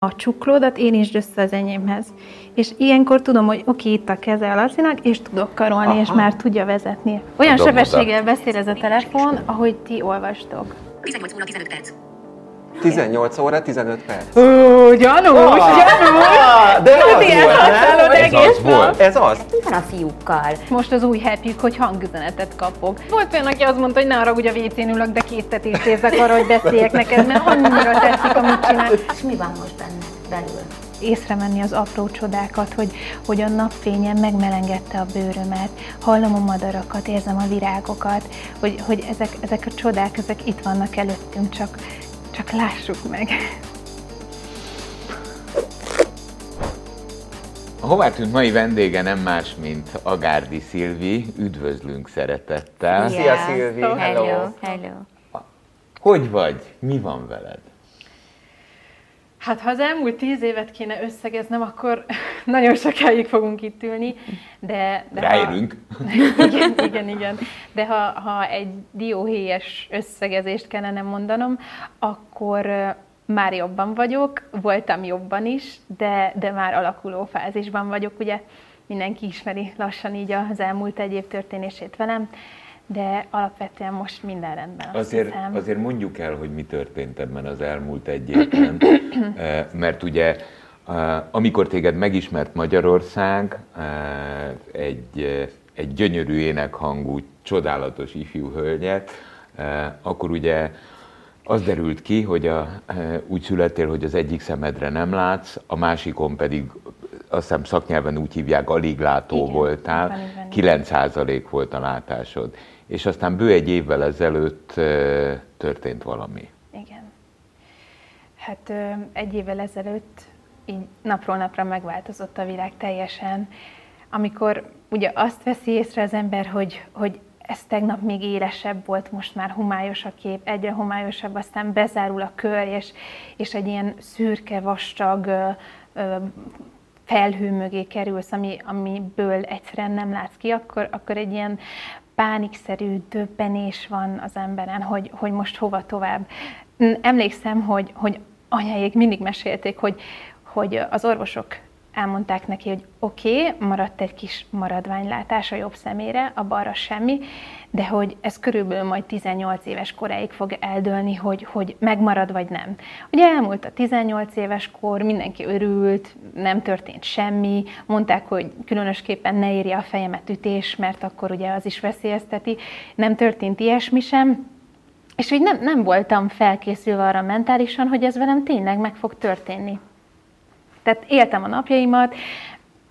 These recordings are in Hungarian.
a csuklódat érintsd össze az enyémhez. És ilyenkor tudom, hogy oké, itt a keze a Lacinak, és tudok karolni, Aha. és már tudja vezetni. Olyan tudom sebességgel beszél ez a telefon, ahogy ti olvastok. 18 óra 15 perc. 18 óra 15 perc. Ó, gyanús, oh, gyanús! Ah, de az volt, Ez az volt. Ez az. Mi van a fiúkkal? Most az új happy hogy hangüzenetet kapok. Volt olyan, aki azt mondta, hogy ne arra, hogy a WC-n ülök, de késztetést érzek arra, hogy beszéljek neked, mert annyira tetszik, amit csinál. És mi van most benne, belül? észrevenni az apró csodákat, hogy, hogy a napfényen megmelengette a bőrömet, hallom a madarakat, érzem a virágokat, hogy, hogy ezek, ezek a csodák, ezek itt vannak előttünk, csak, csak lássuk meg. A hovártűnt mai vendége nem más, mint Agárdi Szilvi. Üdvözlünk szeretettel. Szia Szilvi! Hello! Hello! Hello. Hogy vagy? Mi van veled? Hát ha az elmúlt tíz évet kéne összegeznem, akkor nagyon sokáig fogunk itt ülni, de... de Ráérünk. Ha, igen, igen, igen. De ha, ha egy dióhéjas összegezést kellene mondanom, akkor már jobban vagyok, voltam jobban is, de, de már alakuló fázisban vagyok, ugye mindenki ismeri lassan így az elmúlt egy év történését velem, de alapvetően most minden rendben. Azért, hiszem. azért mondjuk el, hogy mi történt ebben az elmúlt egy évben, eh, mert ugye eh, amikor téged megismert Magyarország, eh, egy, egy gyönyörű énekhangú, csodálatos ifjú hölgyet, akkor ugye az derült ki, hogy a, úgy születtél, hogy az egyik szemedre nem látsz, a másikon pedig azt hiszem szaknyelven úgy hívják, alig látó Igen, voltál, 9% volt a látásod és aztán bő egy évvel ezelőtt történt valami. Igen. Hát egy évvel ezelőtt így napról napra megváltozott a világ teljesen, amikor ugye azt veszi észre az ember, hogy, hogy ez tegnap még élesebb volt, most már homályos a kép, egyre homályosabb, aztán bezárul a kör, és, és egy ilyen szürke, vastag ö, ö, felhő mögé kerülsz, ami, amiből egyszerűen nem látsz ki, akkor, akkor egy ilyen pánikszerű döbbenés van az emberen, hogy, hogy most hova tovább. Emlékszem, hogy, hogy anyáik mindig mesélték, hogy, hogy az orvosok elmondták neki, hogy oké, okay, maradt egy kis maradványlátás a jobb szemére, a balra semmi, de hogy ez körülbelül majd 18 éves koráig fog eldőlni, hogy, hogy megmarad vagy nem. Ugye elmúlt a 18 éves kor, mindenki örült, nem történt semmi, mondták, hogy különösképpen ne érje a fejemet ütés, mert akkor ugye az is veszélyezteti, nem történt ilyesmi sem, és hogy nem, nem voltam felkészülve arra mentálisan, hogy ez velem tényleg meg fog történni. Tehát éltem a napjaimat,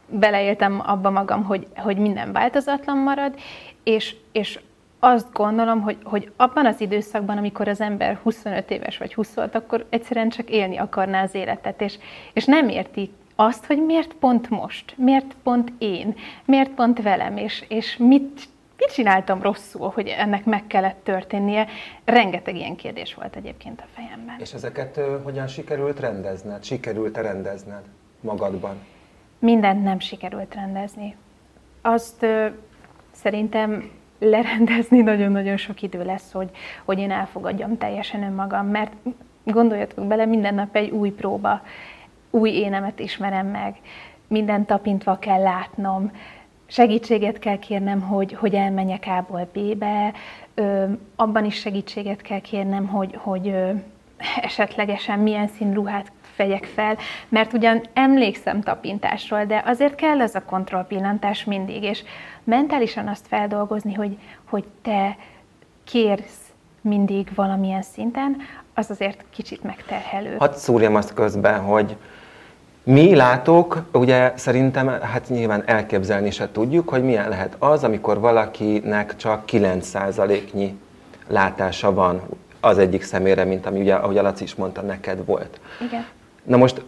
beleéltem abba magam, hogy, hogy minden változatlan marad, és, és azt gondolom, hogy, hogy abban az időszakban, amikor az ember 25 éves vagy 26, akkor egyszerűen csak élni akarná az életet, és, és nem érti azt, hogy miért pont most, miért pont én, miért pont velem, és, és mit, mit csináltam rosszul, hogy ennek meg kellett történnie. Rengeteg ilyen kérdés volt egyébként a fejemben. És ezeket uh, hogyan sikerült rendezned? Sikerült-e rendezned magadban? Mindent nem sikerült rendezni. Azt uh, szerintem lerendezni nagyon-nagyon sok idő lesz, hogy, hogy én elfogadjam teljesen önmagam, mert gondoljatok bele, minden nap egy új próba, új énemet ismerem meg, minden tapintva kell látnom, segítséget kell kérnem, hogy, hogy elmenjek A-ból B-be, ö, abban is segítséget kell kérnem, hogy, hogy ö, esetlegesen milyen színruhát vegyek fel, mert ugyan emlékszem tapintásról, de azért kell ez a kontrollpillantás mindig, és mentálisan azt feldolgozni, hogy, hogy te kérsz mindig valamilyen szinten, az azért kicsit megterhelő. Hadd szúrjam azt közben, hogy mi látók, ugye szerintem, hát nyilván elképzelni se tudjuk, hogy milyen lehet az, amikor valakinek csak 9%-nyi látása van az egyik szemére, mint ami ugye, ahogy a Laci is mondta, neked volt. Igen. Na most,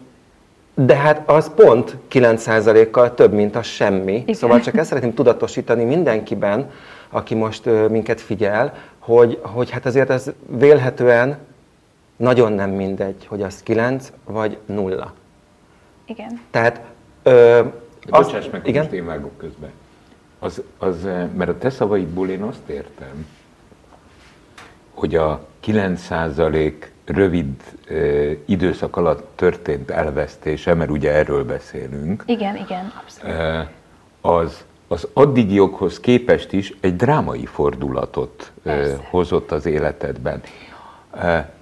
de hát az pont 9%-kal több, mint a semmi. Igen. Szóval csak ezt szeretném tudatosítani mindenkiben, aki most ö, minket figyel, hogy, hogy hát azért ez vélhetően nagyon nem mindegy, hogy az 9 vagy 0. Igen. Tehát... Ö, azt, Bocsáss meg, igen? most én vágok közben. Az, az, mert a te szavaidból én azt értem, hogy a 9% rövid ö, időszak alatt történt elvesztése, mert ugye erről beszélünk. Igen, igen, abszolút. Ö, az, az addigiokhoz képest is egy drámai fordulatot ö, hozott az életedben.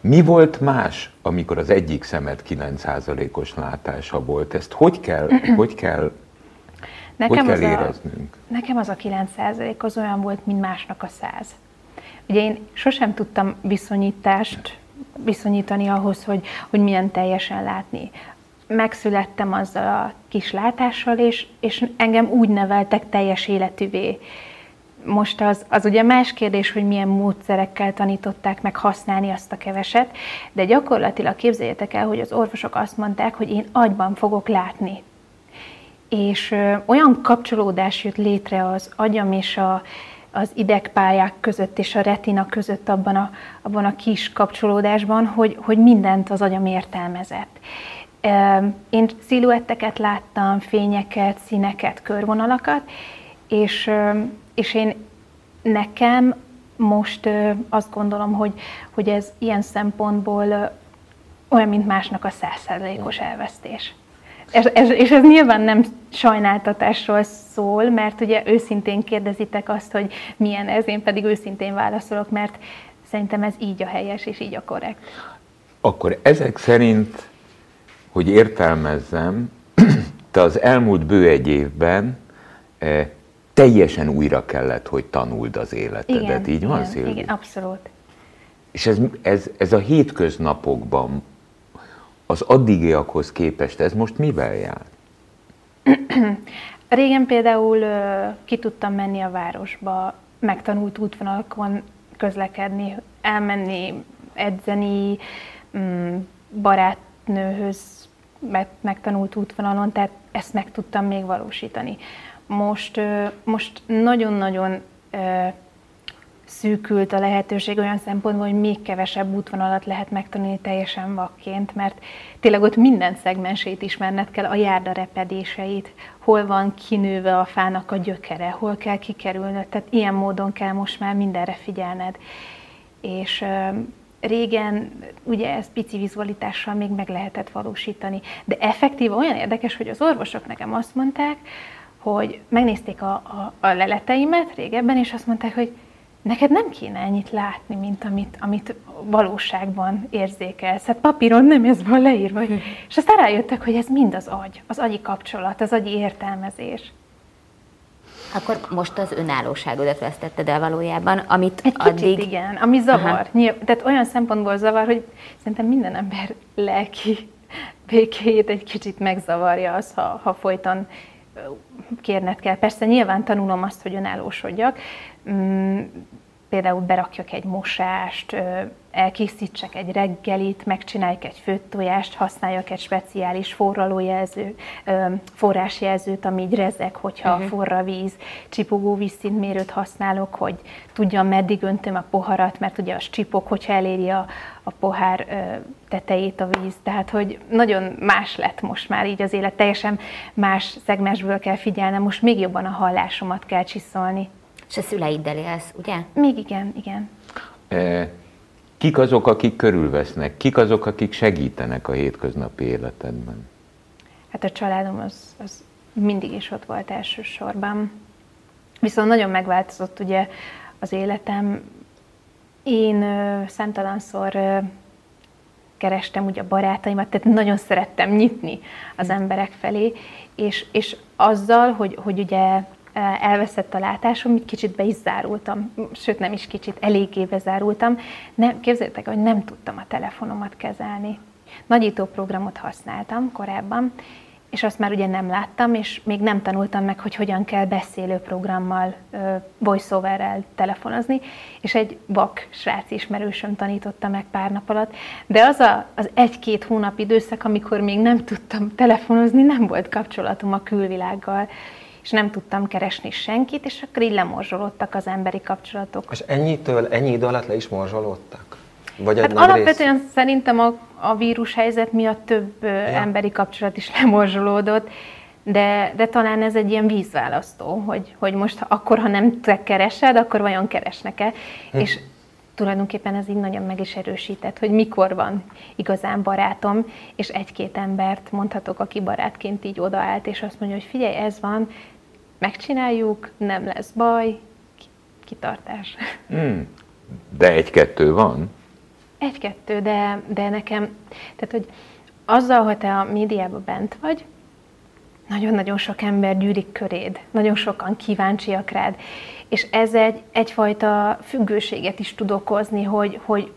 Mi volt más, amikor az egyik szemed 9%-os látása volt? Ezt hogy kell, hogy kell, nekem hogy kell az éreznünk? A, nekem az a 9% az olyan volt, mint másnak a 100. Ugye én sosem tudtam viszonyítást viszonyítani ahhoz, hogy, hogy milyen teljesen látni. Megszülettem azzal a kis látással, és, és engem úgy neveltek teljes életűvé most az, az ugye más kérdés, hogy milyen módszerekkel tanították meg használni azt a keveset, de gyakorlatilag képzeljétek el, hogy az orvosok azt mondták, hogy én agyban fogok látni. És ö, olyan kapcsolódás jött létre az agyam és a, az idegpályák között és a retina között abban a, abban a kis kapcsolódásban, hogy, hogy mindent az agyam értelmezett. Én sziluetteket láttam, fényeket, színeket, körvonalakat, és és én nekem most azt gondolom, hogy, hogy ez ilyen szempontból olyan, mint másnak a százszerzalékos elvesztés. Ez, ez, és ez nyilván nem sajnáltatásról szól, mert ugye őszintén kérdezitek azt, hogy milyen ez, én pedig őszintén válaszolok, mert szerintem ez így a helyes és így a korrekt. Akkor ezek szerint, hogy értelmezzem, te az elmúlt bő egy évben eh, teljesen újra kellett, hogy tanuld az életedet. Igen, Így van, igen, Szilvi? Igen, abszolút. És ez, ez, ez a hétköznapokban az addigiakhoz képest, ez most mivel jár? Régen például ki tudtam menni a városba, megtanult útvonalakon közlekedni, elmenni, edzeni, mm, barátnőhöz megtanult útvonalon, tehát ezt meg tudtam még valósítani most, most nagyon-nagyon szűkült a lehetőség olyan szempontból, hogy még kevesebb útvonalat lehet megtanulni teljesen vakként, mert tényleg ott minden szegmensét ismerned kell, a járda repedéseit, hol van kinőve a fának a gyökere, hol kell kikerülnöd, tehát ilyen módon kell most már mindenre figyelned. És régen ugye ezt pici vizualitással még meg lehetett valósítani, de effektív olyan érdekes, hogy az orvosok nekem azt mondták, hogy megnézték a, a, a leleteimet régebben, és azt mondták, hogy neked nem kéne ennyit látni, mint amit, amit valóságban érzékelsz. Hát papíron nem ez van leírva. Hm. És aztán rájöttek, hogy ez mind az agy, az agyi kapcsolat, az agyi értelmezés. Akkor most az önállóságodat vesztetted el valójában, amit Egy addig... kicsit igen, ami zavar. Nyilv, tehát olyan szempontból zavar, hogy szerintem minden ember lelki békéjét egy kicsit megzavarja az, ha, ha folyton kérned kell. Persze nyilván tanulom azt, hogy önállósodjak, mm, például berakjak egy mosást, elkészítsek egy reggelit, megcsináljuk egy főtt tojást, használjak egy speciális forralójelző, forrásjelzőt, ami így rezeg, hogyha uh-huh. forra víz, csipogó vízszintmérőt használok, hogy tudjam, meddig öntöm a poharat, mert ugye az csipog, hogyha eléri a, a pohár tetejét a víz. Tehát, hogy nagyon más lett most már így az élet, teljesen más szegmensből kell figyelnem, most még jobban a hallásomat kell csiszolni. És a szüleiddel élsz, ugye? Még igen, igen. E, kik azok, akik körülvesznek? Kik azok, akik segítenek a hétköznapi életedben? Hát a családom az, az mindig is ott volt elsősorban. Viszont nagyon megváltozott ugye az életem. Én ö, számtalanszor ö, kerestem ugye a barátaimat, tehát nagyon szerettem nyitni az emberek felé, és, és azzal, hogy, hogy ugye elveszett a látásom, így kicsit be is zárultam, sőt nem is kicsit, eléggé bezárultam. Nem, képzeljétek, hogy nem tudtam a telefonomat kezelni. Nagyító programot használtam korábban, és azt már ugye nem láttam, és még nem tanultam meg, hogy hogyan kell beszélő programmal, voiceoverrel telefonozni, és egy vak srác ismerősöm tanította meg pár nap alatt, de az a, az egy-két hónap időszak, amikor még nem tudtam telefonozni, nem volt kapcsolatom a külvilággal, és nem tudtam keresni senkit, és akkor így lemorzsolódtak az emberi kapcsolatok. És ennyitől, ennyi idő alatt le is morzsolódtak? Vagy hát alapvetően rész? szerintem a, a vírus helyzet miatt több ja. emberi kapcsolat is lemorzsolódott, de, de talán ez egy ilyen vízválasztó, hogy, hogy most akkor, ha nem te keresed, akkor vajon keresnek-e. Hm. És tulajdonképpen ez így nagyon meg is erősített, hogy mikor van igazán barátom, és egy-két embert mondhatok, aki barátként így odaállt, és azt mondja, hogy figyelj, ez van, megcsináljuk, nem lesz baj, kitartás. Mm. De egy-kettő van? Egy-kettő, de, de nekem, tehát hogy azzal, hogy te a médiában bent vagy, nagyon-nagyon sok ember gyűrik köréd, nagyon sokan kíváncsiak rád, és ez egy, egyfajta függőséget is tud okozni, hogy, hogy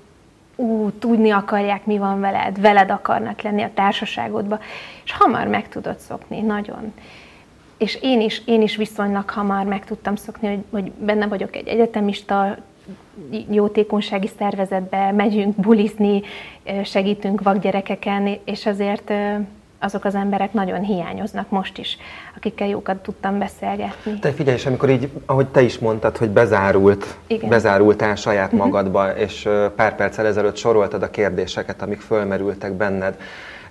ú, tudni akarják, mi van veled, veled akarnak lenni a társaságodba, és hamar meg tudod szokni, nagyon. És én is, én is viszonylag hamar meg tudtam szokni, hogy, hogy benne vagyok egy egyetemista, jótékonysági szervezetbe, megyünk bulizni, segítünk vakgyerekeken, és azért azok az emberek nagyon hiányoznak most is, akikkel jókat tudtam beszélgetni. Te figyelj, és amikor így, ahogy te is mondtad, hogy bezárult, Igen. bezárultál saját mhm. magadba, és pár perccel ezelőtt soroltad a kérdéseket, amik fölmerültek benned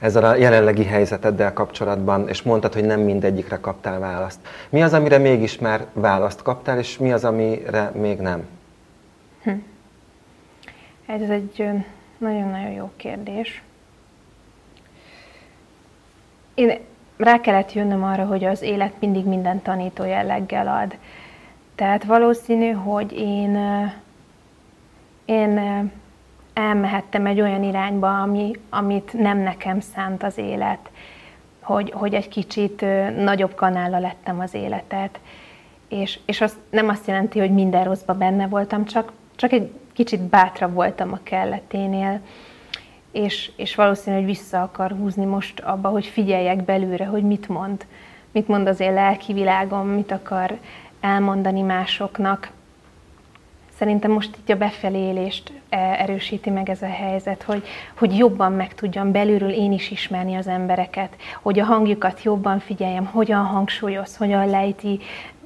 ezzel a jelenlegi helyzeteddel kapcsolatban, és mondtad, hogy nem mindegyikre kaptál választ. Mi az, amire mégis már választ kaptál, és mi az, amire még nem? Hm. Ez egy nagyon-nagyon jó kérdés. Én rá kellett jönnöm arra, hogy az élet mindig minden tanító jelleggel ad. Tehát valószínű, hogy én, én elmehettem egy olyan irányba, ami, amit nem nekem szánt az élet, hogy, hogy egy kicsit nagyobb kanála lettem az életet. És, és az nem azt jelenti, hogy minden rosszba benne voltam, csak, csak egy kicsit bátra voltam a kelleténél és, és valószínű, hogy vissza akar húzni most abba, hogy figyeljek belőle, hogy mit mond. Mit mond az én lelki világom, mit akar elmondani másoknak. Szerintem most itt a befelé élést e, erősíti meg ez a helyzet, hogy, hogy jobban meg tudjam belülről én is ismerni az embereket, hogy a hangjukat jobban figyeljem, hogyan hangsúlyoz, hogyan lejti,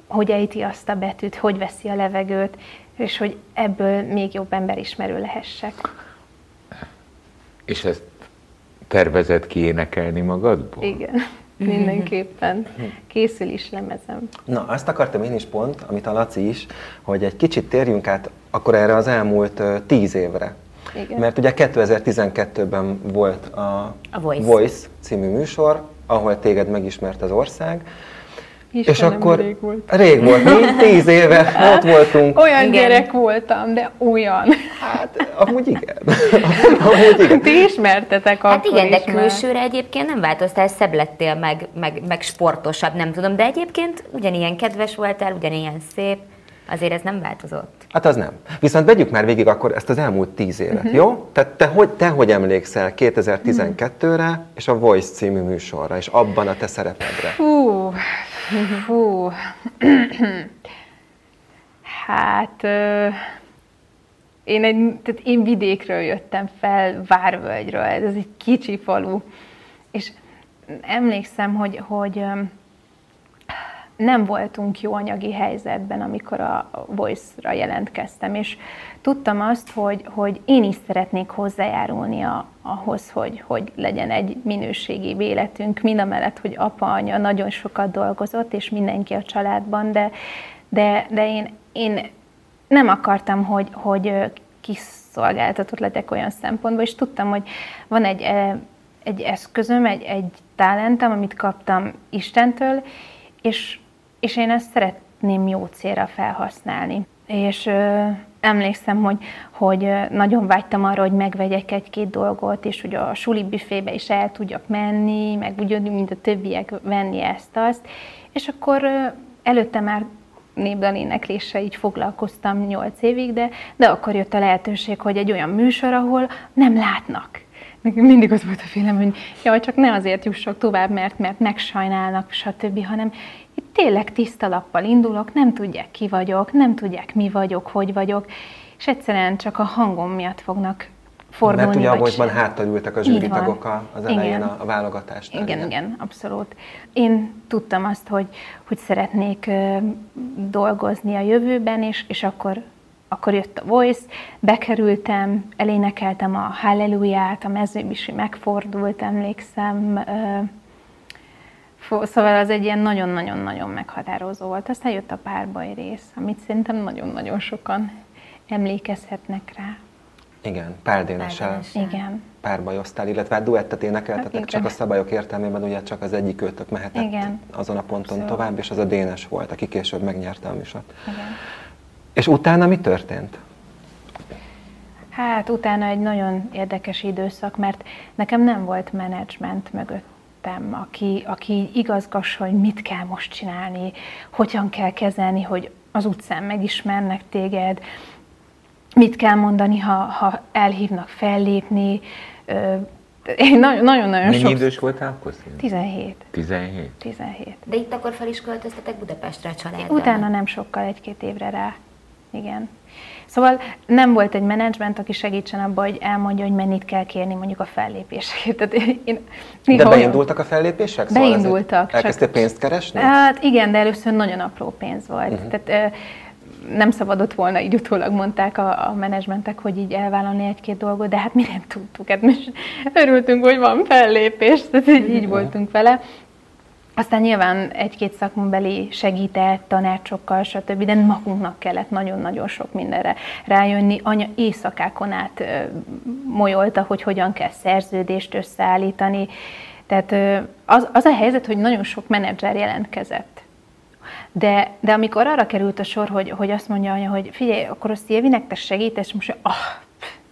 hogy ejti azt a betűt, hogy veszi a levegőt, és hogy ebből még jobb emberismerő lehessek. És ezt tervezett kiénekelni magadból? Igen, mindenképpen. Készül is lemezem. Na, azt akartam én is pont, amit a Laci is, hogy egy kicsit térjünk át akkor erre az elmúlt tíz évre. Igen. Mert ugye 2012-ben volt a, a Voice. Voice című műsor, ahol téged megismert az ország, Istenem, és akkor rég volt. Rég volt, mi? Tíz éve ott voltunk. Olyan igen. gyerek voltam, de olyan. Hát, amúgy igen. amúgy igen. Ti ismertetek Hát igen, de külsőre egyébként nem változtál, szebb lettél, meg, meg, meg sportosabb, nem tudom, de egyébként ugyanilyen kedves voltál, ugyanilyen szép. Azért ez nem változott. Hát az nem. Viszont vegyük már végig akkor ezt az elmúlt tíz évet, uh-huh. jó? Tehát te hogy, te hogy emlékszel 2012-re és a Voice című műsorra, és abban a te szerepedre? Fú, fú. hát... Én, egy, tehát én vidékről jöttem fel, Várvölgyről, ez egy kicsi falu, és emlékszem, hogy, hogy nem voltunk jó anyagi helyzetben, amikor a Voice-ra jelentkeztem, és tudtam azt, hogy, hogy én is szeretnék hozzájárulni a, ahhoz, hogy, hogy legyen egy minőségi életünk, mind a mellett, hogy apa, anya nagyon sokat dolgozott, és mindenki a családban, de, de, de én, én nem akartam, hogy, hogy kiszolgáltatott legyek olyan szempontból, és tudtam, hogy van egy, egy eszközöm, egy, egy talentem, amit kaptam Istentől, és és én ezt szeretném jó célra felhasználni. És ö, emlékszem, hogy, hogy nagyon vágytam arra, hogy megvegyek egy-két dolgot, és hogy a suli büfébe is el tudjak menni, meg úgy, mint a többiek venni ezt-azt. És akkor ö, előtte már népdal énekléssel így foglalkoztam nyolc évig, de, de akkor jött a lehetőség, hogy egy olyan műsor, ahol nem látnak. Nekem mindig az volt a félem, hogy jaj, csak ne azért jussak tovább, mert, mert megsajnálnak, stb., hanem itt tényleg tiszta lappal indulok, nem tudják ki vagyok, nem tudják mi vagyok, hogy vagyok, és egyszerűen csak a hangom miatt fognak fordulni. Mert ugye a háttal ültek a zsűritagok az elején igen. a, a válogatást. Igen, igen, igen, abszolút. Én tudtam azt, hogy, hogy szeretnék dolgozni a jövőben, és, és akkor akkor jött a Voice, bekerültem, elénekeltem a Halleluját, a mezőbb is megfordult, emlékszem, Szóval az egy ilyen nagyon-nagyon-nagyon meghatározó volt. Aztán jött a párbaj rész, amit szerintem nagyon-nagyon sokan emlékezhetnek rá. Igen, Páldénessel. Igen. párbajoztál, illetve hát duettet énekeltetek, Igen. csak a szabályok értelmében ugye csak az egyik őtök mehetett Igen. azon a ponton Abszolút. tovább, és az a Dénes volt, aki később megnyerte a műsort. Igen. És utána mi történt? Hát utána egy nagyon érdekes időszak, mert nekem nem volt menedzsment mögöttem, aki, aki igazgassa, hogy mit kell most csinálni, hogyan kell kezelni, hogy az utcán megismernek téged, mit kell mondani, ha, ha elhívnak fellépni. Én nagyon- nagyon-nagyon Mennyi sok... idős voltál akkor? Szín? 17. 17. 17. De itt akkor fel is költöztetek Budapestre a családdal. Utána nem sokkal, egy-két évre rá. Igen. Szóval nem volt egy menedzsment, aki segítsen abba, hogy elmondja, hogy mennyit kell kérni mondjuk a fellépéseket. Tehát én, De beindultak a fellépések? Szóval Beindultak, Elkezdtél pénzt keresni? Hát igen, de először nagyon apró pénz volt. Uh-huh. Tehát nem szabadott volna, így utólag mondták a, a menedzsmentek, hogy így elvállalni egy-két dolgot, de hát mi nem tudtuk. Hát most örültünk, hogy van fellépés, tehát így, így voltunk vele. Aztán nyilván egy-két szakmabeli segített, tanácsokkal, stb., de magunknak kellett nagyon-nagyon sok mindenre rájönni. Anya éjszakákon át molyolta, hogy hogyan kell szerződést összeállítani. Tehát az, az a helyzet, hogy nagyon sok menedzser jelentkezett. De, de amikor arra került a sor, hogy, hogy azt mondja anya, hogy figyelj, akkor a Szilvinek te segítesz, most ah,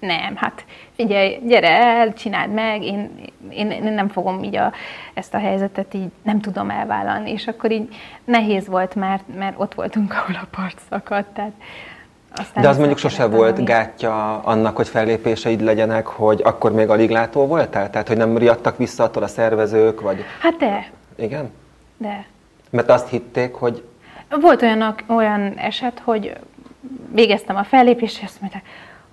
nem, hát figyelj, gyere el, csináld meg, én, én, én nem fogom így a, ezt a helyzetet így nem tudom elvállalni, és akkor így nehéz volt, mert, mert ott voltunk, ahol a part szakadt, tehát aztán De az mondjuk sose volt tanulni. gátja annak, hogy fellépéseid legyenek, hogy akkor még alig látó voltál? Tehát, hogy nem riadtak vissza attól a szervezők, vagy... Hát de, Igen? de. Mert azt hitték, hogy Volt olyan, olyan eset, hogy végeztem a fellépést, és azt mondták,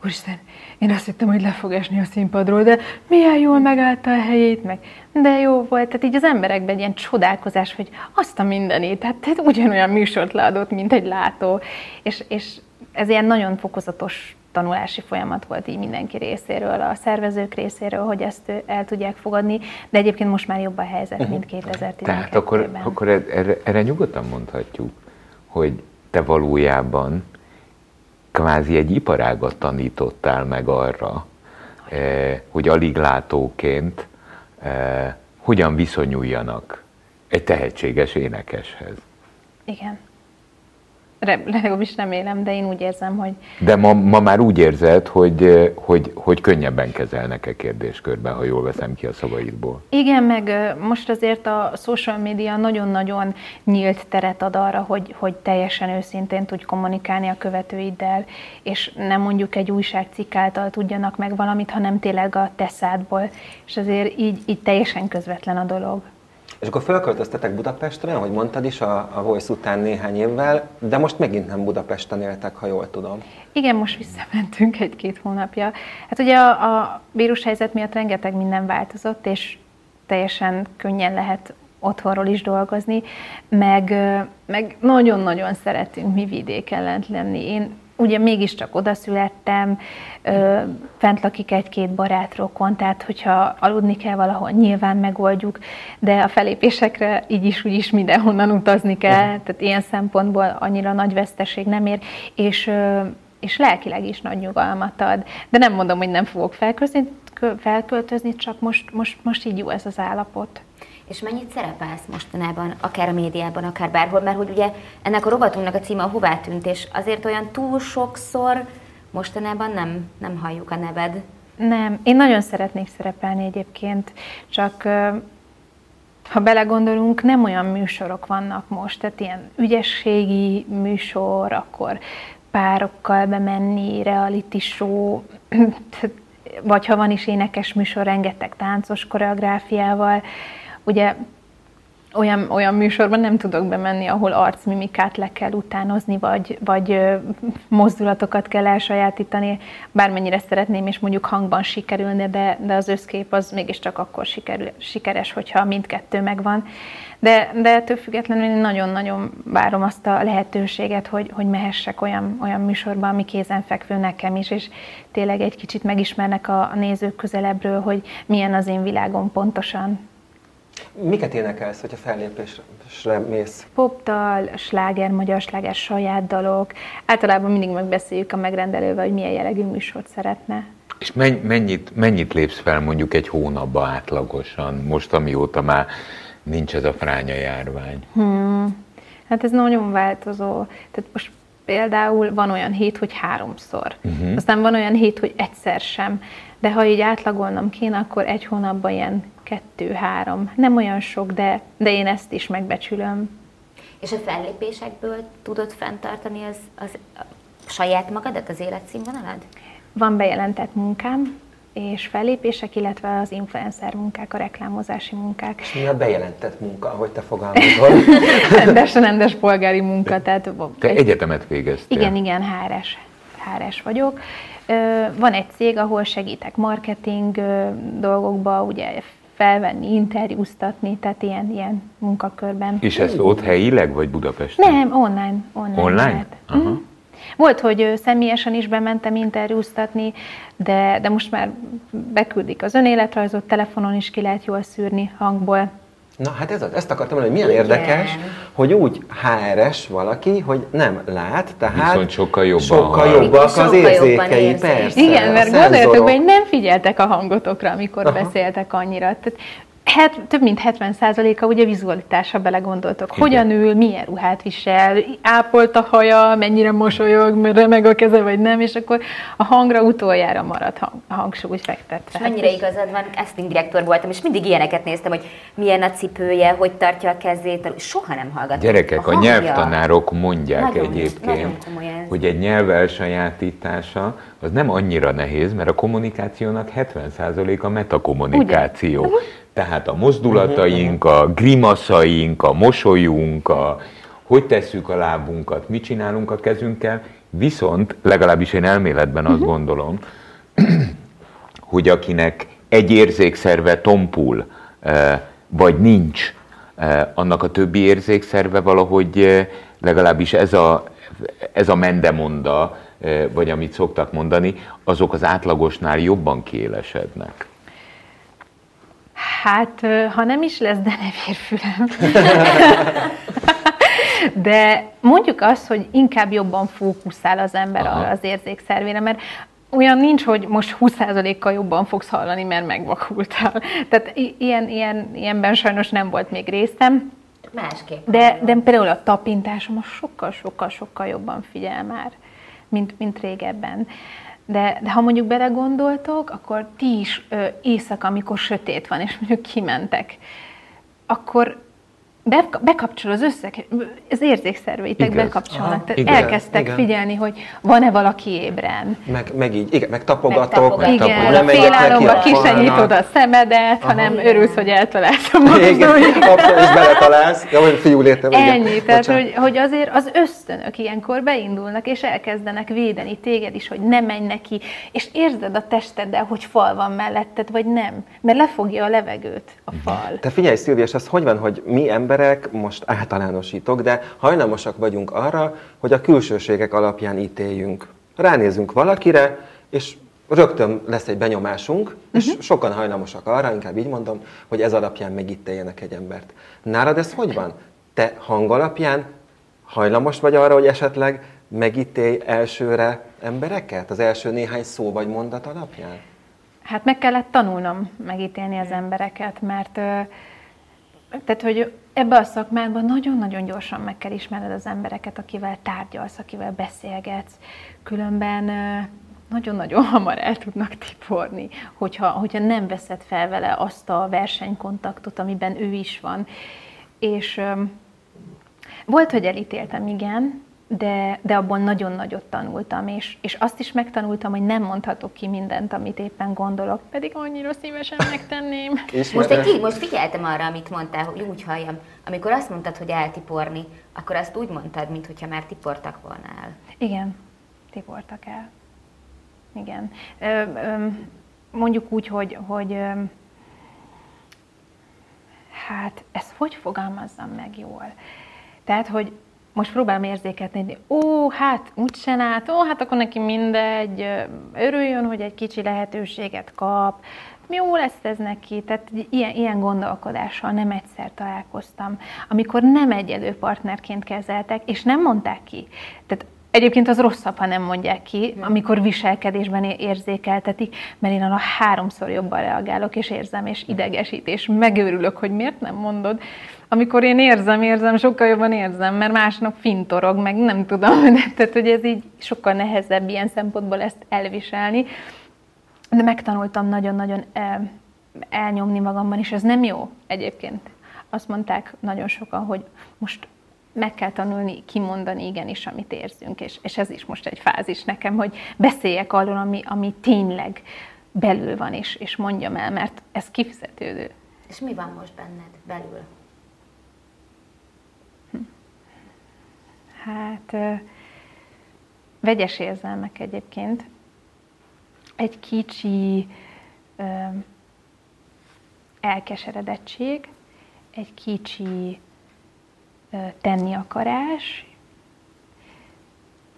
Úristen, én azt hittem, hogy le fog esni a színpadról, de milyen jól megállta a helyét, meg de jó volt. Tehát így az emberekben egy ilyen csodálkozás, hogy azt a mindenét, tehát, tehát ugyanolyan műsort leadott, mint egy látó. És, és ez ilyen nagyon fokozatos tanulási folyamat volt így mindenki részéről, a szervezők részéről, hogy ezt el tudják fogadni, de egyébként most már jobb a helyzet, mint 2012-ben. Tehát akkor, akkor erre, erre nyugodtan mondhatjuk, hogy te valójában kvázi egy iparágat tanítottál meg arra, eh, hogy aliglátóként eh, hogyan viszonyuljanak egy tehetséges énekeshez. Igen. Legalábbis remélem, de én úgy érzem, hogy De ma, ma már úgy érzed, hogy, hogy, hogy könnyebben kezelnek-e kérdéskörben, ha jól veszem ki a szavaidból. igen, meg most azért a social media nagyon-nagyon nyílt teret ad arra, hogy, hogy teljesen őszintén tudj kommunikálni a követőiddel, és nem mondjuk egy újságcikk által tudjanak meg valamit, hanem tényleg a te szádból, és azért így, így teljesen közvetlen a dolog. És akkor fölköltöztetek Budapestre, ahogy mondtad is, a, a Voice után néhány évvel, de most megint nem Budapesten éltek, ha jól tudom. Igen, most visszamentünk egy-két hónapja. Hát ugye a, a vírushelyzet miatt rengeteg minden változott, és teljesen könnyen lehet otthonról is dolgozni, meg, meg nagyon-nagyon szeretünk mi vidéken lent lenni. Én ugye mégiscsak oda születtem, ö, fent lakik egy-két barátrokon, tehát hogyha aludni kell valahol, nyilván megoldjuk, de a felépésekre így is, úgy is mindenhonnan utazni kell, tehát ilyen szempontból annyira nagy veszteség nem ér, és és lelkileg is nagy nyugalmat ad. De nem mondom, hogy nem fogok felköltözni, kö- felköltözni csak most, most, most így jó ez az állapot. És mennyit szerepelsz mostanában, akár a médiában, akár bárhol, mert hogy ugye ennek a rovatunknak a címe a Hová tűnt, és azért olyan túl sokszor mostanában nem, nem halljuk a neved. Nem, én nagyon szeretnék szerepelni egyébként, csak ha belegondolunk, nem olyan műsorok vannak most, tehát ilyen ügyességi műsor, akkor párokkal bemenni, reality show, vagy ha van is énekes műsor, rengeteg táncos koreográfiával. Ugye olyan, olyan műsorban nem tudok bemenni, ahol arcmimikát le kell utánozni, vagy, vagy mozdulatokat kell elsajátítani, bármennyire szeretném, és mondjuk hangban sikerülne, de, de az összkép az mégiscsak akkor sikerül, sikeres, hogyha mindkettő megvan. De, de ettől függetlenül én nagyon-nagyon várom azt a lehetőséget, hogy, hogy mehessek olyan, olyan műsorba, ami kézenfekvő nekem is, és tényleg egy kicsit megismernek a, a nézők közelebbről, hogy milyen az én világom pontosan. Miket énekelsz, hogyha fellépésre mész? Popdal, sláger, magyar sláger, saját dalok. Általában mindig megbeszéljük a megrendelővel, hogy milyen jellegű műsort szeretne. És mennyit, mennyit lépsz fel mondjuk egy hónapba átlagosan, most amióta már nincs ez a fránya járvány? Hmm. Hát ez nagyon változó. Tehát most például van olyan hét, hogy háromszor. Uh-huh. Aztán van olyan hét, hogy egyszer sem. De ha így átlagolnom kéne, akkor egy hónapban ilyen kettő-három. Nem olyan sok, de, de én ezt is megbecsülöm. És a fellépésekből tudod fenntartani az, az a saját magadat, az életszínvonalad? Van bejelentett munkám, és fellépések, illetve az influencer munkák, a reklámozási munkák. És mi a bejelentett munka, ahogy te fogalmazol? rendes, rendes polgári munka. Tehát te egy... egyetemet végeztél? Igen, igen, HRS, HRS vagyok. Van egy cég, ahol segítek marketing dolgokba, ugye felvenni, interjúztatni, tehát ilyen, ilyen munkakörben. És ezt ott helyileg, vagy Budapesten? Nem, online. Online? online? Uh-huh. Volt, hogy személyesen is bementem interjúztatni, de, de most már beküldik az önéletrajzot, telefonon is ki lehet jól szűrni hangból. Na hát ez az, ezt akartam mondani, hogy milyen Igen. érdekes, hogy úgy HRS valaki, hogy nem lát, tehát Viszont sokkal jobban sokkal jobbak az érzékei, persze. Igen, mert gondoljatok, hogy nem figyeltek a hangotokra, amikor Aha. beszéltek annyira. Tehát het, több mint 70%-a ugye vizualitásra belegondoltok. Hogyan ül, milyen ruhát visel, ápolt a haja, mennyire mosolyog, remeg a keze, vagy nem, és akkor a hangra utoljára marad hang, a hangsúly fektetve. És mennyire igazad van, casting direktor voltam, és mindig ilyeneket néztem, hogy milyen a cipője, hogy tartja a kezét, soha nem hallgatom. Gyerekek, a, a nyelvtanárok mondják nagyon, egyébként, nagyon hogy egy nyelv elsajátítása az nem annyira nehéz, mert a kommunikációnak 70% a metakommunikáció. Ugye? Tehát a mozdulataink, a grimaszaink, a mosolyunk, a, hogy tesszük a lábunkat, mit csinálunk a kezünkkel, viszont legalábbis én elméletben azt gondolom, hogy akinek egy érzékszerve tompul, eh, vagy nincs, eh, annak a többi érzékszerve valahogy eh, legalábbis ez a, ez a mendemonda, vagy amit szoktak mondani, azok az átlagosnál jobban kiélesednek. Hát, ha nem is lesz denevérfülem. De mondjuk azt, hogy inkább jobban fókuszál az ember Aha. arra az érzékszervére, mert olyan nincs, hogy most 20%-kal jobban fogsz hallani, mert megvakultál. Tehát ilyen, ilyen, ilyenben sajnos nem volt még részem. Másképp. De, de például a tapintásom a sokkal, sokkal, sokkal jobban figyel már, mint, mint régebben. De, de ha mondjuk belegondoltok, akkor ti is ö, éjszaka, amikor sötét van, és mondjuk kimentek, akkor be, bekapcsol az összeg, az érzékszerveitek Igaz. bekapcsolnak. Aha, Tehát igen, elkezdtek igen. figyelni, hogy van-e valaki ébren. Meg, meg így, igen, meg tapogatok. Meg tapogatok. Igen, nem félálomba ki se nyitod a szemedet, Aha. hanem örülsz, hogy eltalálsz a Igen, és beletalálsz. Ja, hogy fiú létem. Ennyi, igen. tehát hogy, hogy azért az ösztönök ilyenkor beindulnak, és elkezdenek védeni téged is, hogy ne menj neki, és érzed a testeddel, hogy fal van melletted, vagy nem, mert lefogja a levegőt a fal. Te figyelj, Szilvi, és az hogy van, hogy mi ember emberek, most általánosítok, de hajlamosak vagyunk arra, hogy a külsőségek alapján ítéljünk. Ránézünk valakire, és rögtön lesz egy benyomásunk, uh-huh. és mhm. sokan hajlamosak arra, inkább így mondom, hogy ez alapján megítéljenek egy embert. Nálad ez hogy van? Te hang alapján hajlamos vagy arra, hogy esetleg megítélj elsőre embereket? Az első néhány szó vagy mondat alapján? Hát meg kellett tanulnom megítélni az embereket, mert tehát, hogy ebbe a szakmában nagyon-nagyon gyorsan meg kell ismerned az embereket, akivel tárgyalsz, akivel beszélgetsz, különben nagyon-nagyon hamar el tudnak tiporni, hogyha, hogyha nem veszed fel vele azt a versenykontaktot, amiben ő is van. És volt, hogy elítéltem, igen, de, de abból nagyon nagyot tanultam, és, és azt is megtanultam, hogy nem mondhatok ki mindent, amit éppen gondolok, pedig annyira szívesen megtenném. most, egy, most figyeltem arra, amit mondtál, hogy úgy halljam. Amikor azt mondtad, hogy eltiporni, akkor azt úgy mondtad, mintha már tiportak volna el. Igen, tiportak el. Igen. Ö, ö, mondjuk úgy, hogy, hogy ö, hát ezt hogy fogalmazzam meg jól? Tehát, hogy most próbálom érzékelni, ó, hát úgy se át, ó, hát akkor neki mindegy, örüljön, hogy egy kicsi lehetőséget kap, jó lesz ez neki, tehát ilyen, ilyen gondolkodással nem egyszer találkoztam, amikor nem egyedül partnerként kezeltek, és nem mondták ki. Tehát Egyébként az rosszabb, ha nem mondják ki, amikor viselkedésben érzékeltetik, mert én a háromszor jobban reagálok, és érzem, és idegesít, és megőrülök, hogy miért nem mondod. Amikor én érzem, érzem, sokkal jobban érzem, mert másnap fintorog, meg nem tudom, de, tehát hogy ez így sokkal nehezebb ilyen szempontból ezt elviselni. De megtanultam nagyon-nagyon elnyomni magamban, és ez nem jó egyébként. Azt mondták nagyon sokan, hogy most meg kell tanulni kimondani igenis, amit érzünk, és, és ez is most egy fázis nekem, hogy beszéljek arról, ami, ami tényleg belül van, és, és mondjam el, mert ez kifizetődő. És mi van most benned belül? Hát vegyes érzelmek egyébként. Egy kicsi elkeseredettség, egy kicsi tenni akarás,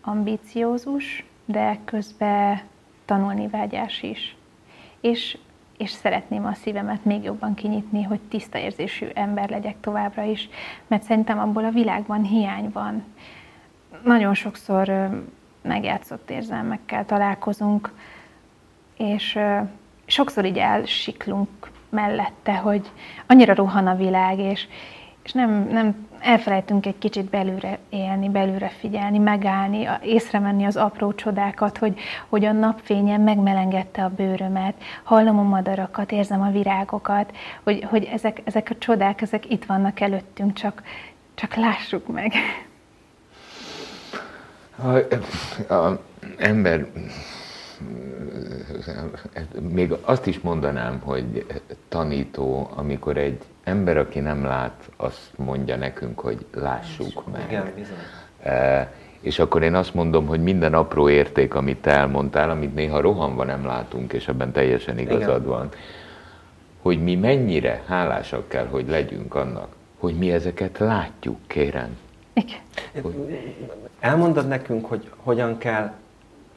ambíciózus, de közben tanulni vágyás is. És, és szeretném a szívemet még jobban kinyitni, hogy tiszta érzésű ember legyek továbbra is, mert szerintem abból a világban hiány van. Nagyon sokszor megjátszott érzelmekkel találkozunk, és sokszor így elsiklunk mellette, hogy annyira rohan a világ, és, és nem, nem elfelejtünk egy kicsit belülre élni, belülre figyelni, megállni, észrevenni az apró csodákat, hogy, hogy a napfényen megmelengette a bőrömet, hallom a madarakat, érzem a virágokat, hogy, hogy ezek, ezek a csodák, ezek itt vannak előttünk, csak, csak lássuk meg. A, a ember még azt is mondanám, hogy tanító, amikor egy ember, aki nem lát, azt mondja nekünk, hogy lássuk meg. Igen, bizony. E, és akkor én azt mondom, hogy minden apró érték, amit te elmondtál, amit néha rohanva nem látunk, és ebben teljesen igazad Igen. van, hogy mi mennyire hálásak kell, hogy legyünk annak, hogy mi ezeket látjuk, kérem. Igen. Hogy... Elmondod nekünk, hogy hogyan kell,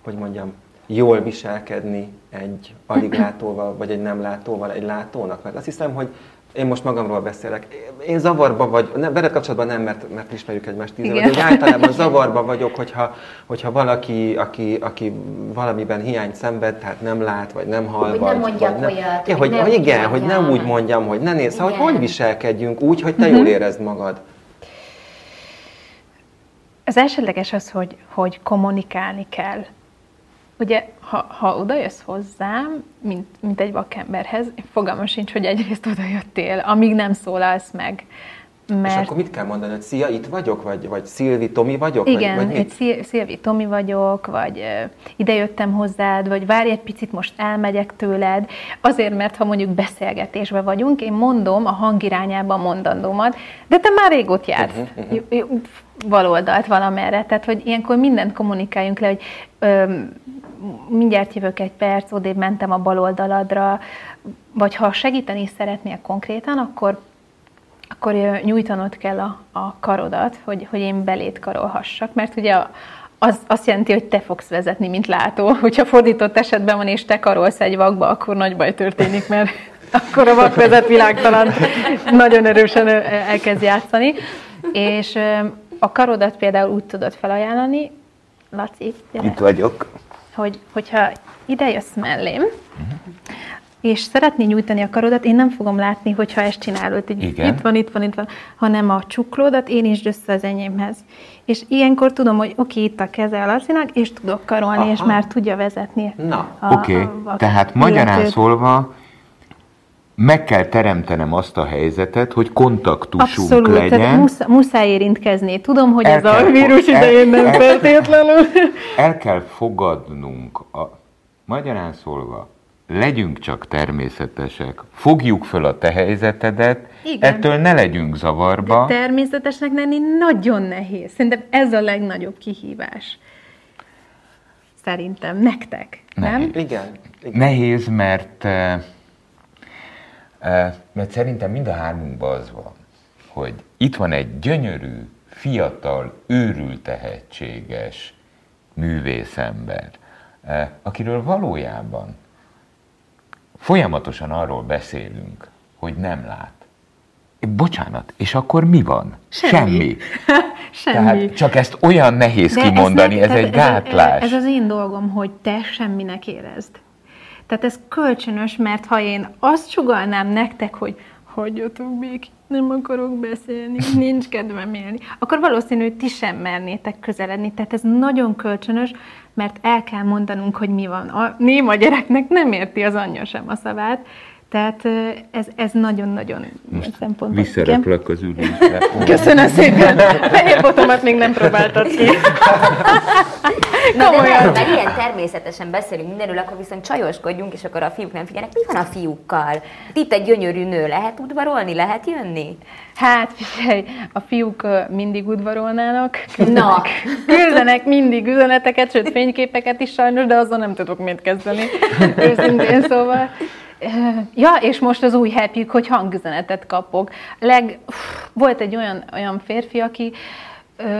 hogy mondjam, jól viselkedni egy alig látóval, vagy egy nem látóval, egy látónak? Mert azt hiszem, hogy én most magamról beszélek. Én zavarba vagy, nem, veled kapcsolatban nem, mert, mert ismerjük egymást tíz de úgy általában zavarba vagyok, hogyha, hogyha valaki, aki, aki valamiben hiányt szenved, tehát nem lát, vagy nem hall, hogy vagy, nem mondjak vagy nem, olyat, ja, hogy, hogy, hogy igen, hogy nem úgy mondjam, hogy ne nézz, szóval, hogy hogy viselkedjünk úgy, hogy te jól mhm. érezd magad. Az elsődleges az, hogy, hogy kommunikálni kell. Ugye, ha, ha oda jössz hozzám, mint, mint egy vakemberhez, fogalmam sincs, hogy egyrészt oda jöttél, amíg nem szólalsz meg. Mert... És akkor mit kell mondani, hogy szia, itt vagyok, vagy, vagy Szilvi, Tomi vagyok? Igen, vagy, vagy egy Szilvi, Tomi vagyok, vagy uh, idejöttem hozzád, vagy várj egy picit, most elmegyek tőled. Azért, mert ha mondjuk beszélgetésben vagyunk, én mondom a hangirányában mondandómat, de te már régót jársz. Uh-huh, uh-huh. Baloldalt valamerre. Tehát, hogy ilyenkor mindent kommunikáljunk le, hogy um, mindjárt jövök egy perc, odébb mentem a bal oldaladra, vagy ha segíteni szeretnél konkrétan, akkor, akkor nyújtanod kell a, a karodat, hogy, hogy én belét karolhassak, mert ugye az azt jelenti, hogy te fogsz vezetni, mint látó. Hogyha fordított esetben van, és te karolsz egy vakba, akkor nagy baj történik, mert akkor a vak vezet világtalan nagyon erősen elkezd játszani. És a karodat például úgy tudod felajánlani, Laci, gyere. Itt vagyok hogy, hogyha ide jössz mellém, uh-huh. és szeretné nyújtani a karodat, én nem fogom látni, hogyha ezt csinálod, hogy Igen. itt van, itt van, itt van, hanem a csuklódat én is össze az enyémhez. És ilyenkor tudom, hogy oké, itt a keze a Lacinak, és tudok karolni, Aha. és már tudja vezetni. Na, oké. Okay. Tehát magyarán szólva, meg kell teremtenem azt a helyzetet, hogy kontaktusunk Abszolút, legyen. Tehát musz, muszáj érintkezni. Tudom, hogy el ez kell, a vírus el, idején nem el, feltétlenül. El kell fogadnunk, a, magyarán szólva, legyünk csak természetesek, fogjuk föl a te helyzetedet, Igen. ettől ne legyünk zavarba. De természetesnek lenni nagyon nehéz. Szerintem ez a legnagyobb kihívás. Szerintem, nektek, nehéz. nem? Igen. Igen. Nehéz, mert eh, mert szerintem mind a hármunkban az van, hogy itt van egy gyönyörű, fiatal, őrült tehetséges művészember, akiről valójában folyamatosan arról beszélünk, hogy nem lát. Bocsánat, és akkor mi van? Semmi. Semmi. Tehát csak ezt olyan nehéz De kimondani, ez, ne- egy tehát gátlás. Ez, ez az én dolgom, hogy te semminek érezd. Tehát ez kölcsönös, mert ha én azt sugalnám nektek, hogy hagyjatok békén, nem akarok beszélni, nincs kedvem élni, akkor valószínű ti sem mernétek közeledni. Tehát ez nagyon kölcsönös, mert el kell mondanunk, hogy mi van. A néma gyereknek nem érti az anyja sem a szavát, tehát ez, ez nagyon-nagyon szempontból. Visszaröplök az ülésre. Köszönöm szépen! Fehér botomat még nem próbáltad ki. Na, de mert ilyen természetesen beszélünk mindenről, akkor viszont csajoskodjunk, és akkor a fiúk nem figyelnek. Mi van a fiúkkal? Itt egy gyönyörű nő, lehet udvarolni, lehet jönni? Hát figyelj, a fiúk mindig udvarolnának. Na. Küldenek mindig üzeneteket, sőt fényképeket is sajnos, de azzal nem tudok mit kezdeni. Őszintén szóval. Ja, és most az új happy hogy hangüzenetet kapok. Leg, volt egy olyan, olyan férfi, aki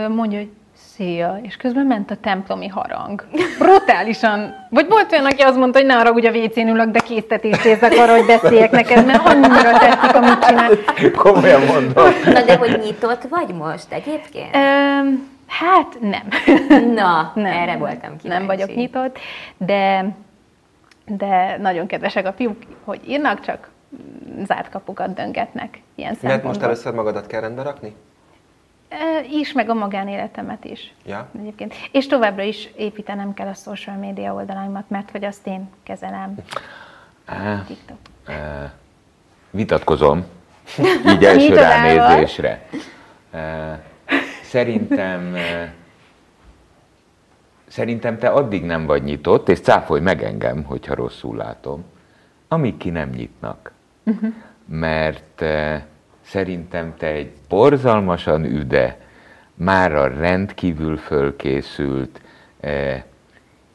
mondja, hogy Szia, és közben ment a templomi harang. Brutálisan. Vagy volt olyan, aki azt mondta, hogy ne haragudj, a WC-n ülök, de késztetést érzek arra, hogy beszéljek neked, mert annyira tetszik, amit csinál. Komolyan mondom. Na, de hogy nyitott vagy most egyébként? Öm, hát nem. Na, nem. erre voltam kíváncsi. Nem vagyok nyitott, de, de nagyon kedvesek a fiúk, hogy írnak, csak zárt kapukat döngetnek ilyen Mert most szempontból. először magadat kell rendbe rakni? Is, meg a magánéletemet is. Ja. Egyébként. És továbbra is építenem kell a social media oldalaimat, mert hogy azt én kezelem. Á, TikTok. Vitatkozom, így első ránézésre. Eh, Szerintem, szerintem te addig nem vagy nyitott, és cáfolj meg engem, hogyha rosszul látom, amíg ki nem nyitnak. Mert eh, szerintem te egy borzalmasan üde, mára rendkívül fölkészült, eh,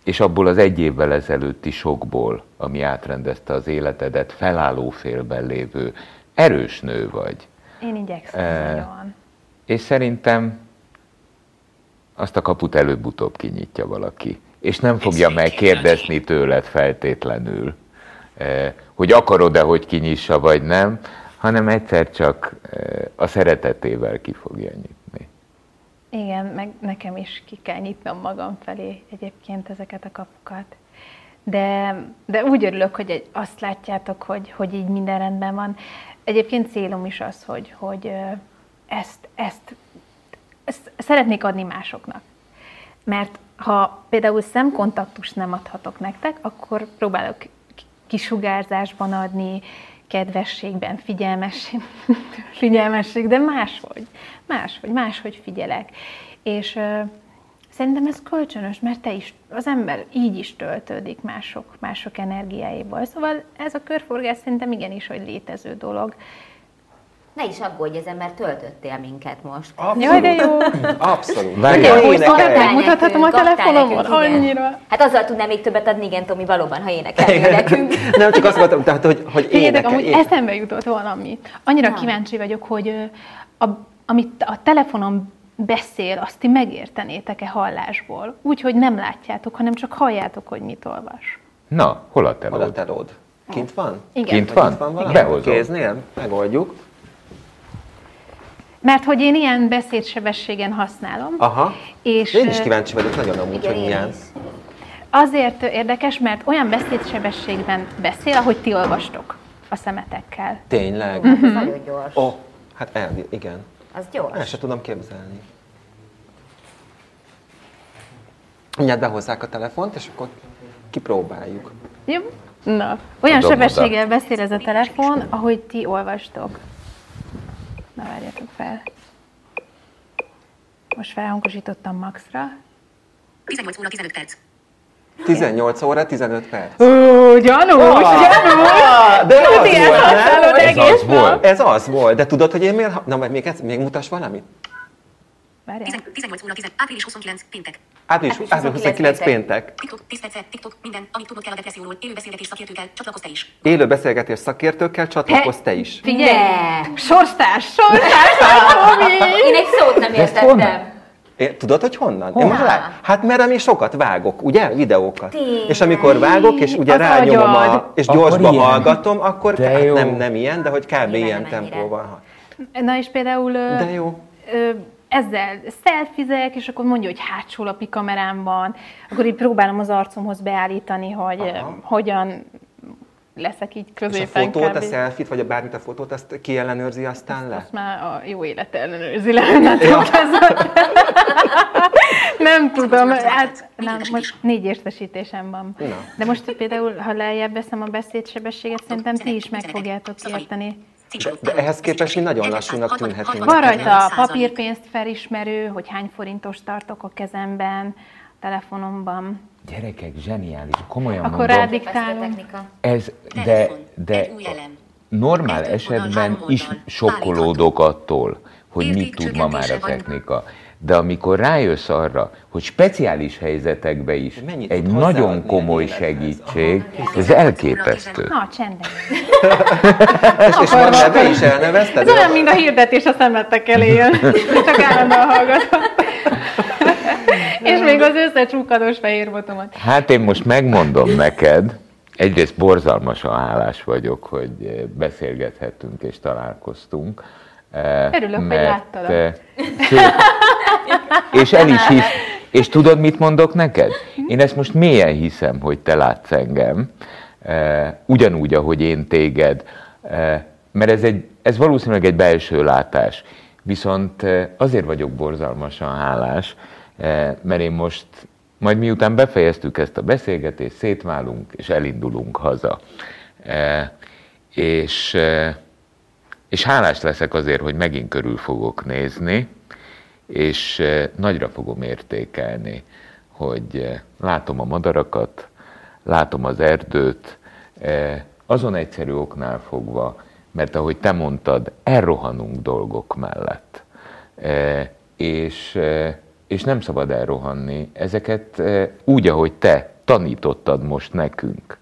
és abból az egy évvel ezelőtti sokból, ami átrendezte az életedet, felálló félben lévő erős nő vagy. Én igyekszem Ö, nagyon. És szerintem azt a kaput előbb-utóbb kinyitja valaki. És nem fogja megkérdezni tőled feltétlenül, eh, hogy akarod-e, hogy kinyissa, vagy nem, hanem egyszer csak eh, a szeretetével ki fogja nyitni. Igen, meg nekem is ki kell nyitnom magam felé egyébként ezeket a kapukat. De, de úgy örülök, hogy egy, azt látjátok, hogy, hogy így minden rendben van. Egyébként célom is az, hogy, hogy ö, ezt, ezt, szeretnék adni másoknak. Mert ha például szemkontaktust nem adhatok nektek, akkor próbálok ki- kisugárzásban adni, kedvességben, figyelmesség, figyelmesség, de máshogy, máshogy, máshogy figyelek. És ö, szerintem ez kölcsönös, mert te is, az ember így is töltődik mások, mások energiáiból. Szóval ez a körforgás szerintem igenis, hogy létező dolog. Ne is aggódj ezen, mert töltöttél minket most. Jaj, de jó! Abszolút. Várjál. Nagyon Hogy énekelj. szokták? Mutathatom a telefonomon? Annyira. Hát azzal tudnám még többet adni, igen, Tomi, valóban, ha énekelnél nekünk. Nem, csak azt mondtam, tehát, hogy, hogy Figyeljetek, énekel, amúgy énekel. eszembe jutott valami. Annyira Na. kíváncsi vagyok, hogy a, amit a telefonon beszél, azt ti megértenétek-e hallásból? Úgy, hogy nem látjátok, hanem csak halljátok, hogy mit olvas. Na, hol a Hol a telód? telód? Kint van? Igen. Kint van? itt van valami? Behozom. Kéznél? Megoldjuk. Mert hogy én ilyen beszédsebességen használom, Aha. és Én is kíváncsi vagyok nagyon amúgy, Igen, hogy milyen. is. azért érdekes, mert olyan beszédsebességben beszél, ahogy ti olvastok a szemetekkel. Tényleg? Ez nagyon gyors. Ó, oh, hát el, igen. Az El gyors. se tudom képzelni. Mindjárt behozzák a telefont, és akkor kipróbáljuk. Jó? Na, olyan sebességgel beszél ez a telefon, ahogy ti olvastok. Na, várjatok fel. Most felhangosítottam maxra. 18 óra 15 perc. 18 óra, 15 perc. Ó, gyanús, gyanús! Ah, de az Tuti, ezt volt, nem? Ez egész az volt. Ez az volt, de tudod, hogy én miért... Na, majd még, egyszer- még mutass valamit? Várjál. 10 18 óra 10, április 29, péntek. Április április 29 péntek. TikTok, 10 percet, TikTok, minden, amit tudnod kell a depresszióról, élő beszélgetés szakértőkkel, csatlakozz te is. Élő beszélgetés szakértőkkel csatlakozz te is. Figyelj! Sorstárs, sorstárs! Én egy szót nem értettem. É, tudod, hogy honnan? Én Honnan? most lá- hát mert én sokat vágok, ugye? Videókat. Tényleg? És amikor vágok, és ugye Az rányomom a, agyad. és Akkor gyorsba ilyen. hallgatom, akkor De hát jó. nem, nem ilyen, de hogy kb. Nyilván ilyen tempóban. Na és például De jó. ö, ezzel szelfizek, és akkor mondja, hogy hátsó lapi kamerám van, akkor így próbálom az arcomhoz beállítani, hogy Aha. hogyan leszek így És a középen fotót, a selfit, vagy a bármit a fotót, azt ki ellenőrzi aztán le? Azt már a jó élet ellenőrzi le, kezdve. Nem tudom, hát nem, most négy értesítésem van. Na. De most például, ha lejjebb veszem a beszédsebességet, szerintem ti is meg fogjátok érteni. De ehhez képest mi nagyon lassúnak tűnhetünk. Van rajta a papírpénzt felismerő, hogy hány forintos tartok a kezemben, a telefonomban. Gyerekek, zseniális, komolyan Akkor mondom. rádik- Elképesztő Diktálom. technika. Ez, de, de normál esetben is sokkolódok attól, hogy mit tud ma már a technika. De amikor rájössz arra, hogy speciális helyzetekben is Mennyit egy nagyon komoly segítség, ez elképesztő. Na, csendben. És, és van neve is, elnevezted? Ez olyan, mint a hirdetés a szemletek elé jön. Csak állandóan hallgatom. És még az összecsúkadós fehér botomat. Hát én most megmondom neked, egyrészt borzalmasan hálás vagyok, hogy beszélgethetünk és találkoztunk. Eh, Örülök, hogy mert, láttalak. eh, sőt, és el is hisz, és tudod, mit mondok neked? Én ezt most mélyen hiszem, hogy te látsz engem, eh, ugyanúgy, ahogy én téged, mert ez, egy, ez valószínűleg egy belső látás. Viszont azért vagyok borzalmasan hálás, mert én most, majd miután befejeztük ezt a beszélgetést, szétválunk és elindulunk haza. És, és hálás leszek azért, hogy megint körül fogok nézni, és eh, nagyra fogom értékelni, hogy eh, látom a madarakat, látom az erdőt, eh, azon egyszerű oknál fogva, mert ahogy te mondtad, elrohanunk dolgok mellett. És, és nem szabad elrohanni ezeket úgy, ahogy te tanítottad most nekünk.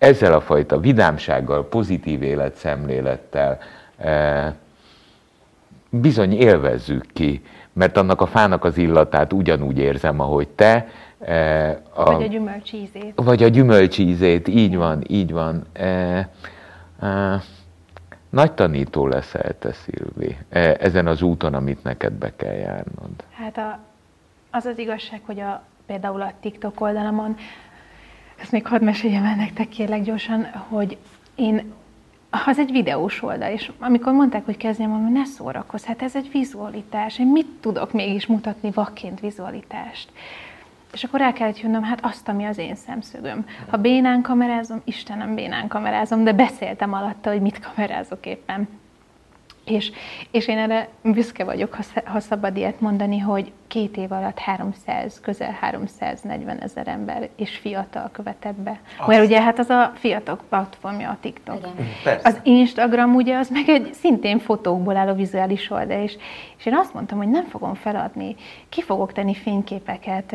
Eh, Ezzel a fajta vidámsággal, pozitív életszemlélettel, eh, bizony élvezzük ki, mert annak a fának az illatát ugyanúgy érzem, ahogy te. eh, A, Vagy a gyümölcs ízét. vagy a gyümölcsízét, így van, így van. E, e, nagy tanító leszel te, Szilvi, ezen az úton, amit neked be kell járnod. Hát a, az az igazság, hogy a, például a TikTok oldalamon, ezt még hadd meséljem el nektek kérlek gyorsan, hogy én, az egy videós oldal, és amikor mondták, hogy kezdjem, mondom, ne szórakozz, hát ez egy vizualitás, én mit tudok mégis mutatni vakként vizualitást? És akkor el kellett jönnöm, hát azt, ami az én szemszögöm. Ha bénán kamerázom, Istenem, bénán kamerázom, de beszéltem alatta, hogy mit kamerázok éppen. És, és én erre büszke vagyok, ha, ha szabad ilyet mondani, hogy két év alatt 300, közel 340 ezer ember és fiatal követett be. Mert ugye hát az a fiatal platformja a TikTok. Igen. Persze. Az Instagram ugye az meg egy szintén fotókból álló vizuális oldal, és, és én azt mondtam, hogy nem fogom feladni, ki fogok tenni fényképeket,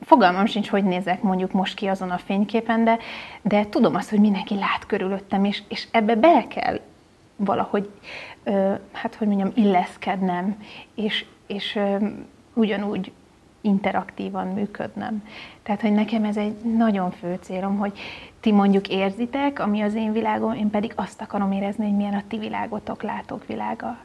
fogalmam sincs, hogy nézek mondjuk most ki azon a fényképen, de, de tudom azt, hogy mindenki lát körülöttem, és, és ebbe bele kell valahogy, hát hogy mondjam, illeszkednem, és, és ugyanúgy interaktívan működnem. Tehát, hogy nekem ez egy nagyon fő célom, hogy ti mondjuk érzitek, ami az én világom, én pedig azt akarom érezni, hogy milyen a ti világotok, látók világa.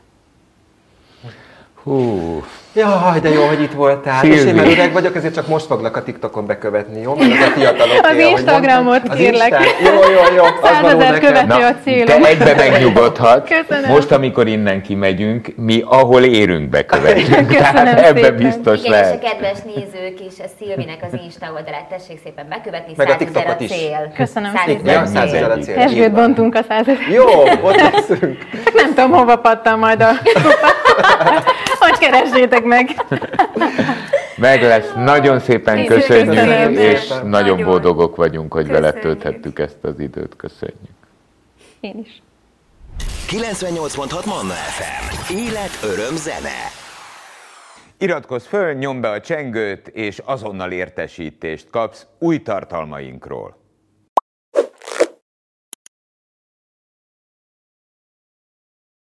Hú, Jaj, de jó, hogy itt voltál. Szilvi. És én már öreg vagyok, ezért csak most foglak a TikTokon bekövetni, jó? Mert az a fiatalok Az Instagramot kérlek. Jó, jó, jó. Az való Százezer nekem. követő a célom. te egybe megnyugodhatsz. Köszönöm. Most, amikor innen kimegyünk, mi ahol érünk bekövetünk. Köszönöm Tehát ebben szépen. biztos Igen, és a lehet. kedves nézők is a Szilvinek az Insta oldalát tessék szépen bekövetni, Meg a 100 ezer TikTokot a is. cél. Köszönöm 100 szépen. ezer Ja, a 100 cél. ezer a cél. Esgőt bontunk a százezer. Jó, ott leszünk. Nem tudom, hova pattan majd a keressétek meg. Meg lesz. Nagyon szépen Én köszönjük, köszönöm és nagyon Nagyon. boldogok vagyunk, hogy veled Köszönjük. tölthettük ezt az időt. Köszönjük. Én is. 98.6 Manna FM. Élet, öröm, zene. Iratkozz föl, nyomd be a csengőt, és azonnal értesítést kapsz új tartalmainkról.